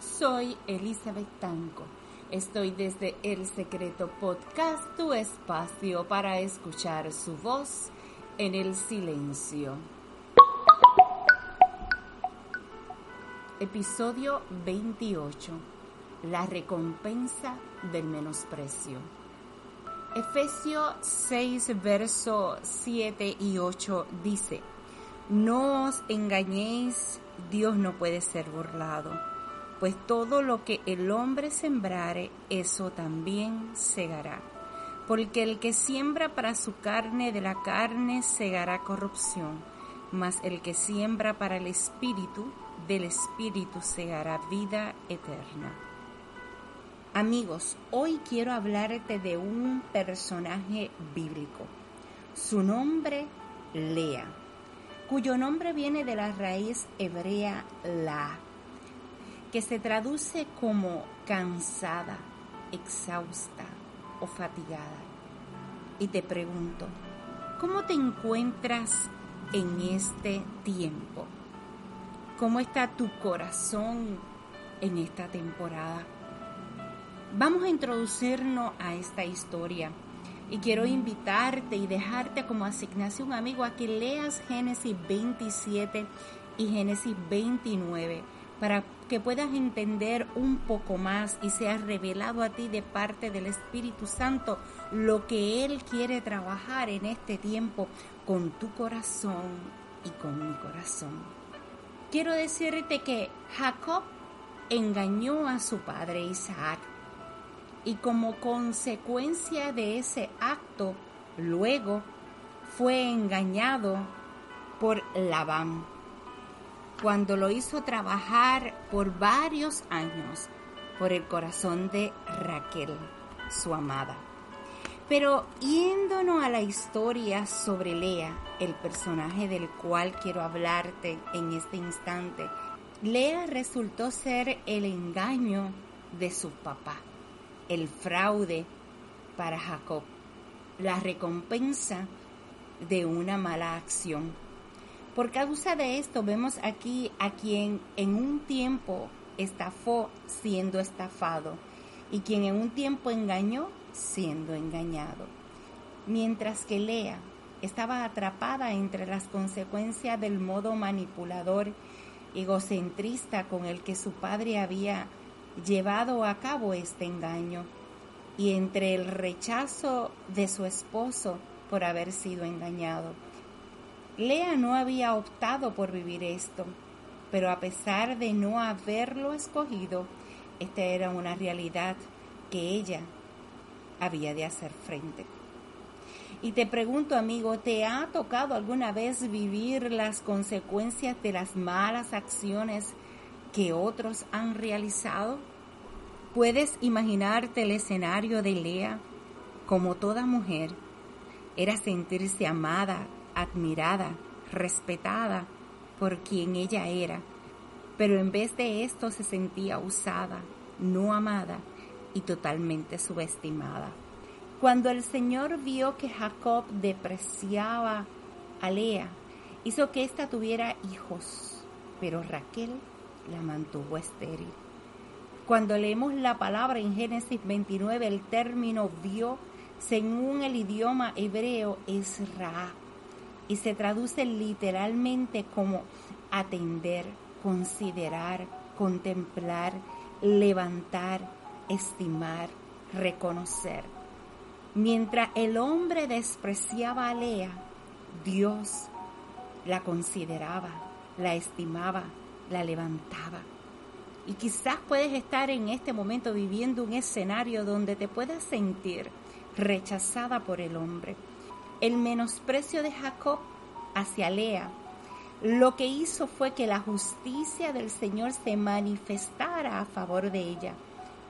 Soy Elizabeth Tanco. Estoy desde El Secreto Podcast, tu espacio para escuchar su voz en el silencio. Episodio 28. La recompensa del menosprecio. Efesios 6, verso 7 y 8 dice, No os engañéis Dios no puede ser burlado, pues todo lo que el hombre sembrare, eso también segará. Porque el que siembra para su carne, de la carne segará corrupción, mas el que siembra para el espíritu, del espíritu segará vida eterna. Amigos, hoy quiero hablarte de un personaje bíblico. Su nombre, Lea cuyo nombre viene de la raíz hebrea la, que se traduce como cansada, exhausta o fatigada. Y te pregunto, ¿cómo te encuentras en este tiempo? ¿Cómo está tu corazón en esta temporada? Vamos a introducirnos a esta historia y quiero invitarte y dejarte como asignación, amigo, a que leas Génesis 27 y Génesis 29 para que puedas entender un poco más y sea revelado a ti de parte del Espíritu Santo lo que Él quiere trabajar en este tiempo con tu corazón y con mi corazón. Quiero decirte que Jacob engañó a su padre Isaac y como consecuencia de ese acto, luego fue engañado por Labán, cuando lo hizo trabajar por varios años por el corazón de Raquel, su amada. Pero yéndonos a la historia sobre Lea, el personaje del cual quiero hablarte en este instante, Lea resultó ser el engaño de su papá el fraude para Jacob, la recompensa de una mala acción. Por causa de esto vemos aquí a quien en un tiempo estafó siendo estafado y quien en un tiempo engañó siendo engañado. Mientras que Lea estaba atrapada entre las consecuencias del modo manipulador, egocentrista con el que su padre había llevado a cabo este engaño y entre el rechazo de su esposo por haber sido engañado. Lea no había optado por vivir esto, pero a pesar de no haberlo escogido, esta era una realidad que ella había de hacer frente. Y te pregunto, amigo, ¿te ha tocado alguna vez vivir las consecuencias de las malas acciones que otros han realizado? ¿Puedes imaginarte el escenario de Lea? Como toda mujer, era sentirse amada, admirada, respetada por quien ella era, pero en vez de esto se sentía usada, no amada y totalmente subestimada. Cuando el Señor vio que Jacob depreciaba a Lea, hizo que ésta tuviera hijos, pero Raquel la mantuvo estéril. Cuando leemos la palabra en Génesis 29, el término vio, según el idioma hebreo, es ra y se traduce literalmente como atender, considerar, contemplar, levantar, estimar, reconocer. Mientras el hombre despreciaba a Lea, Dios la consideraba, la estimaba, la levantaba. Y quizás puedes estar en este momento viviendo un escenario donde te puedas sentir rechazada por el hombre. El menosprecio de Jacob hacia Lea lo que hizo fue que la justicia del Señor se manifestara a favor de ella,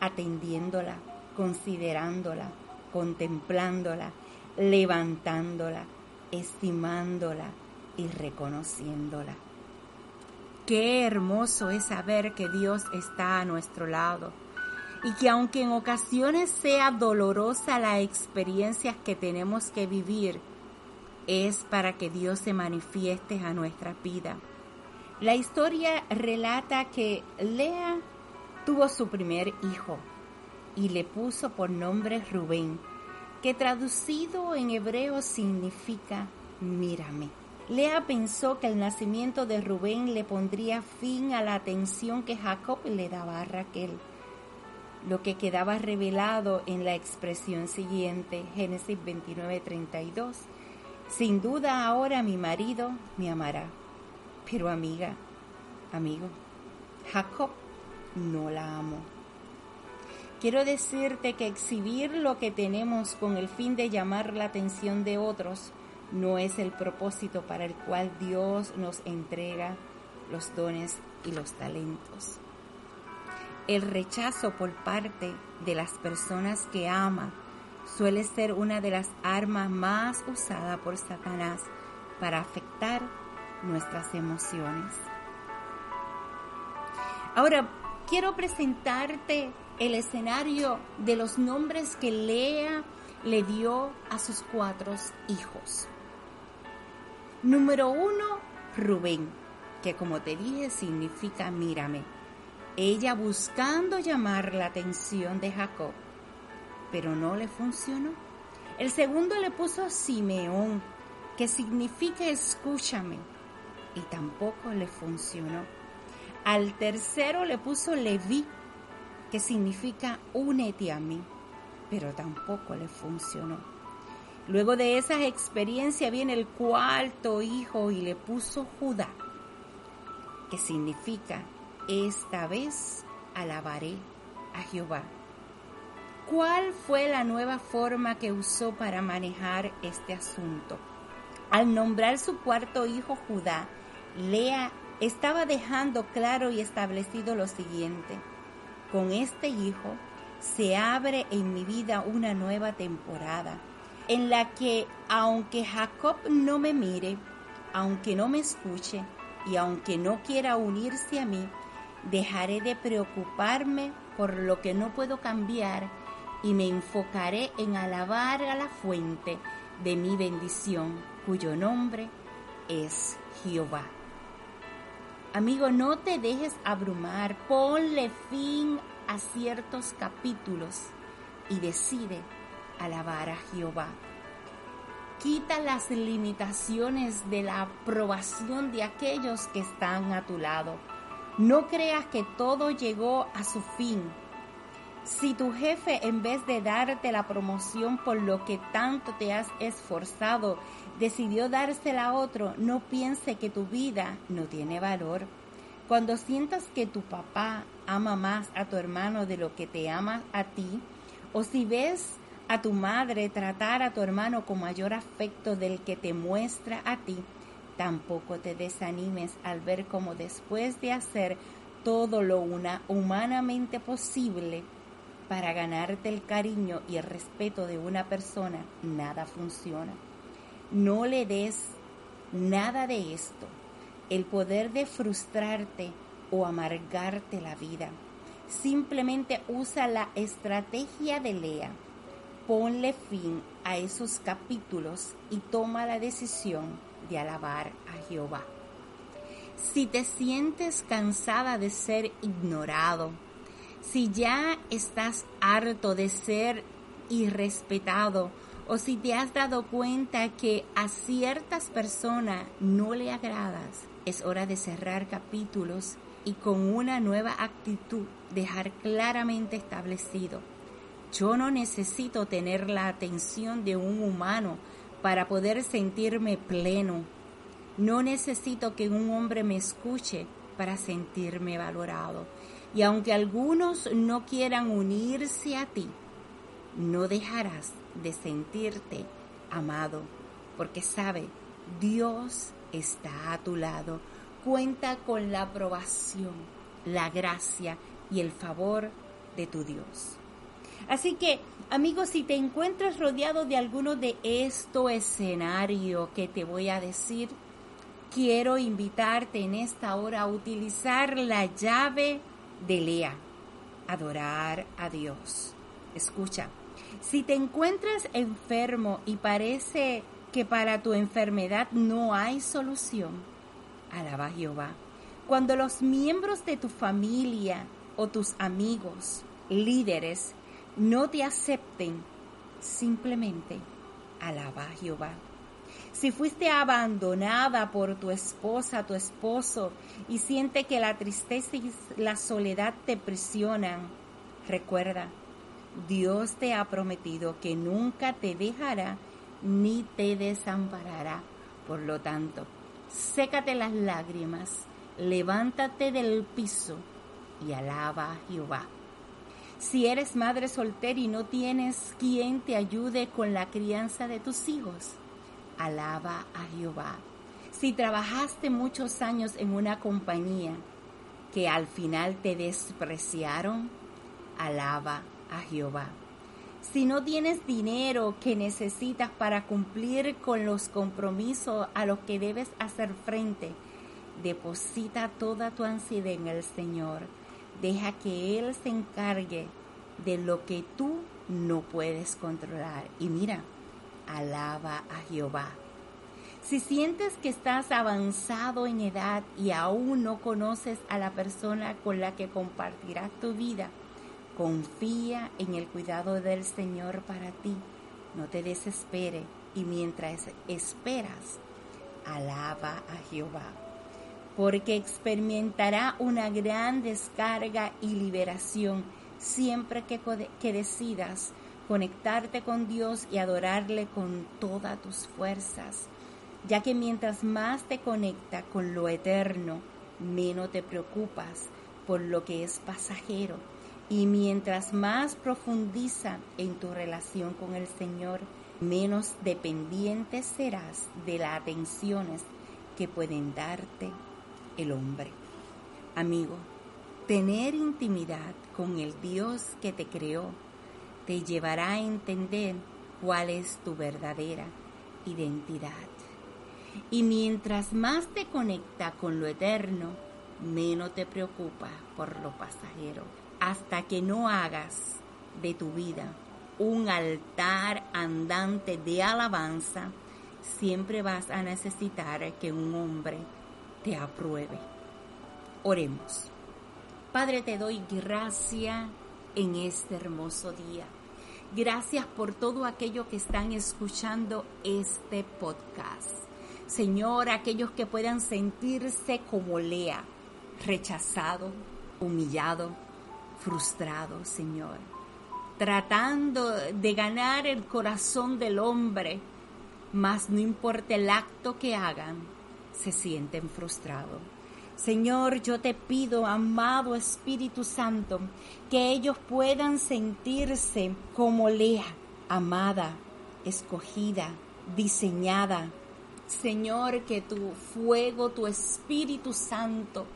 atendiéndola, considerándola, contemplándola, levantándola, estimándola y reconociéndola. Qué hermoso es saber que Dios está a nuestro lado y que aunque en ocasiones sea dolorosa la experiencia que tenemos que vivir, es para que Dios se manifieste a nuestra vida. La historia relata que Lea tuvo su primer hijo y le puso por nombre Rubén, que traducido en hebreo significa mírame. Lea pensó que el nacimiento de Rubén le pondría fin a la atención que Jacob le daba a Raquel, lo que quedaba revelado en la expresión siguiente, Génesis 29:32. Sin duda ahora mi marido me amará, pero amiga, amigo, Jacob no la amo. Quiero decirte que exhibir lo que tenemos con el fin de llamar la atención de otros no es el propósito para el cual Dios nos entrega los dones y los talentos. El rechazo por parte de las personas que ama suele ser una de las armas más usadas por Satanás para afectar nuestras emociones. Ahora, quiero presentarte el escenario de los nombres que Lea le dio a sus cuatro hijos. Número uno, Rubén, que como te dije significa mírame. Ella buscando llamar la atención de Jacob, pero no le funcionó. El segundo le puso Simeón, que significa escúchame, y tampoco le funcionó. Al tercero le puso Leví, que significa únete a mí, pero tampoco le funcionó. Luego de esa experiencia viene el cuarto hijo y le puso Judá, que significa, esta vez alabaré a Jehová. ¿Cuál fue la nueva forma que usó para manejar este asunto? Al nombrar su cuarto hijo Judá, Lea estaba dejando claro y establecido lo siguiente. Con este hijo se abre en mi vida una nueva temporada en la que aunque Jacob no me mire, aunque no me escuche y aunque no quiera unirse a mí, dejaré de preocuparme por lo que no puedo cambiar y me enfocaré en alabar a la fuente de mi bendición, cuyo nombre es Jehová. Amigo, no te dejes abrumar, ponle fin a ciertos capítulos y decide alabar a Jehová. Quita las limitaciones de la aprobación de aquellos que están a tu lado. No creas que todo llegó a su fin. Si tu jefe en vez de darte la promoción por lo que tanto te has esforzado, decidió dársela a otro, no piense que tu vida no tiene valor. Cuando sientas que tu papá ama más a tu hermano de lo que te ama a ti, o si ves a tu madre tratar a tu hermano con mayor afecto del que te muestra a ti, tampoco te desanimes al ver cómo después de hacer todo lo una humanamente posible para ganarte el cariño y el respeto de una persona, nada funciona. No le des nada de esto, el poder de frustrarte o amargarte la vida. Simplemente usa la estrategia de Lea ponle fin a esos capítulos y toma la decisión alabar a Jehová. Si te sientes cansada de ser ignorado, si ya estás harto de ser irrespetado o si te has dado cuenta que a ciertas personas no le agradas, es hora de cerrar capítulos y con una nueva actitud dejar claramente establecido yo no necesito tener la atención de un humano para poder sentirme pleno. No necesito que un hombre me escuche para sentirme valorado. Y aunque algunos no quieran unirse a ti, no dejarás de sentirte amado, porque sabe, Dios está a tu lado. Cuenta con la aprobación, la gracia y el favor de tu Dios. Así que, amigos, si te encuentras rodeado de alguno de estos escenarios que te voy a decir, quiero invitarte en esta hora a utilizar la llave de Lea, adorar a Dios. Escucha, si te encuentras enfermo y parece que para tu enfermedad no hay solución, alaba a Jehová. Cuando los miembros de tu familia o tus amigos, líderes, no te acepten, simplemente alaba a Jehová. Si fuiste abandonada por tu esposa, tu esposo, y siente que la tristeza y la soledad te presionan, recuerda, Dios te ha prometido que nunca te dejará ni te desamparará. Por lo tanto, sécate las lágrimas, levántate del piso y alaba a Jehová. Si eres madre soltera y no tienes quien te ayude con la crianza de tus hijos, alaba a Jehová. Si trabajaste muchos años en una compañía que al final te despreciaron, alaba a Jehová. Si no tienes dinero que necesitas para cumplir con los compromisos a los que debes hacer frente, deposita toda tu ansiedad en el Señor. Deja que Él se encargue de lo que tú no puedes controlar. Y mira, alaba a Jehová. Si sientes que estás avanzado en edad y aún no conoces a la persona con la que compartirás tu vida, confía en el cuidado del Señor para ti. No te desespere y mientras esperas, alaba a Jehová, porque experimentará una gran descarga y liberación siempre que, que decidas conectarte con Dios y adorarle con todas tus fuerzas, ya que mientras más te conecta con lo eterno, menos te preocupas por lo que es pasajero. Y mientras más profundiza en tu relación con el Señor, menos dependiente serás de las atenciones que pueden darte el hombre. Amigo, tener intimidad con el Dios que te creó te llevará a entender cuál es tu verdadera identidad. Y mientras más te conecta con lo eterno, menos te preocupa por lo pasajero. Hasta que no hagas de tu vida un altar andante de alabanza, siempre vas a necesitar que un hombre te apruebe. Oremos. Padre, te doy gracia en este hermoso día. Gracias por todo aquello que están escuchando este podcast. Señor, aquellos que puedan sentirse como Lea, rechazado, humillado, frustrado, Señor, tratando de ganar el corazón del hombre, mas no importa el acto que hagan, se sienten frustrados. Señor, yo te pido, amado Espíritu Santo, que ellos puedan sentirse como Lea, amada, escogida, diseñada. Señor, que tu fuego, tu Espíritu Santo,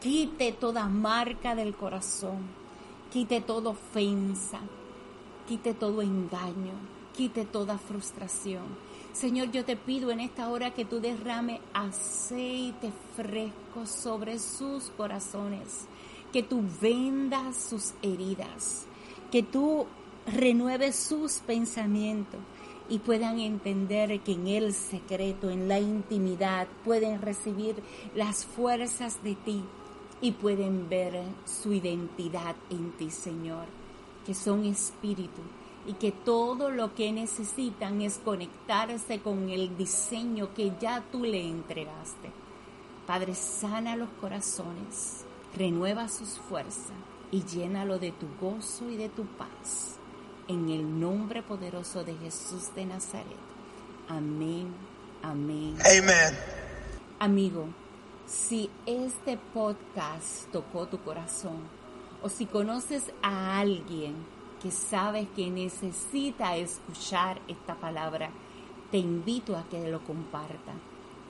quite toda marca del corazón, quite toda ofensa, quite todo engaño, quite toda frustración Señor, yo te pido en esta hora que tú derrame aceite fresco sobre sus corazones, que tú vendas sus heridas, que tú renueves sus pensamientos y puedan entender que en el secreto, en la intimidad, pueden recibir las fuerzas de ti y pueden ver su identidad en ti, Señor, que son espíritu y que todo lo que necesitan es conectarse con el diseño que ya tú le entregaste. Padre, sana los corazones, renueva sus fuerzas y llénalo de tu gozo y de tu paz. En el nombre poderoso de Jesús de Nazaret. Amén, amén. Amén. Amigo, si este podcast tocó tu corazón o si conoces a alguien que sabes que necesita escuchar esta palabra, te invito a que lo comparta.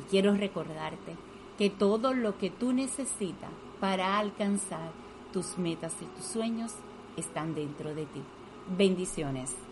Y quiero recordarte que todo lo que tú necesitas para alcanzar tus metas y tus sueños están dentro de ti. Bendiciones.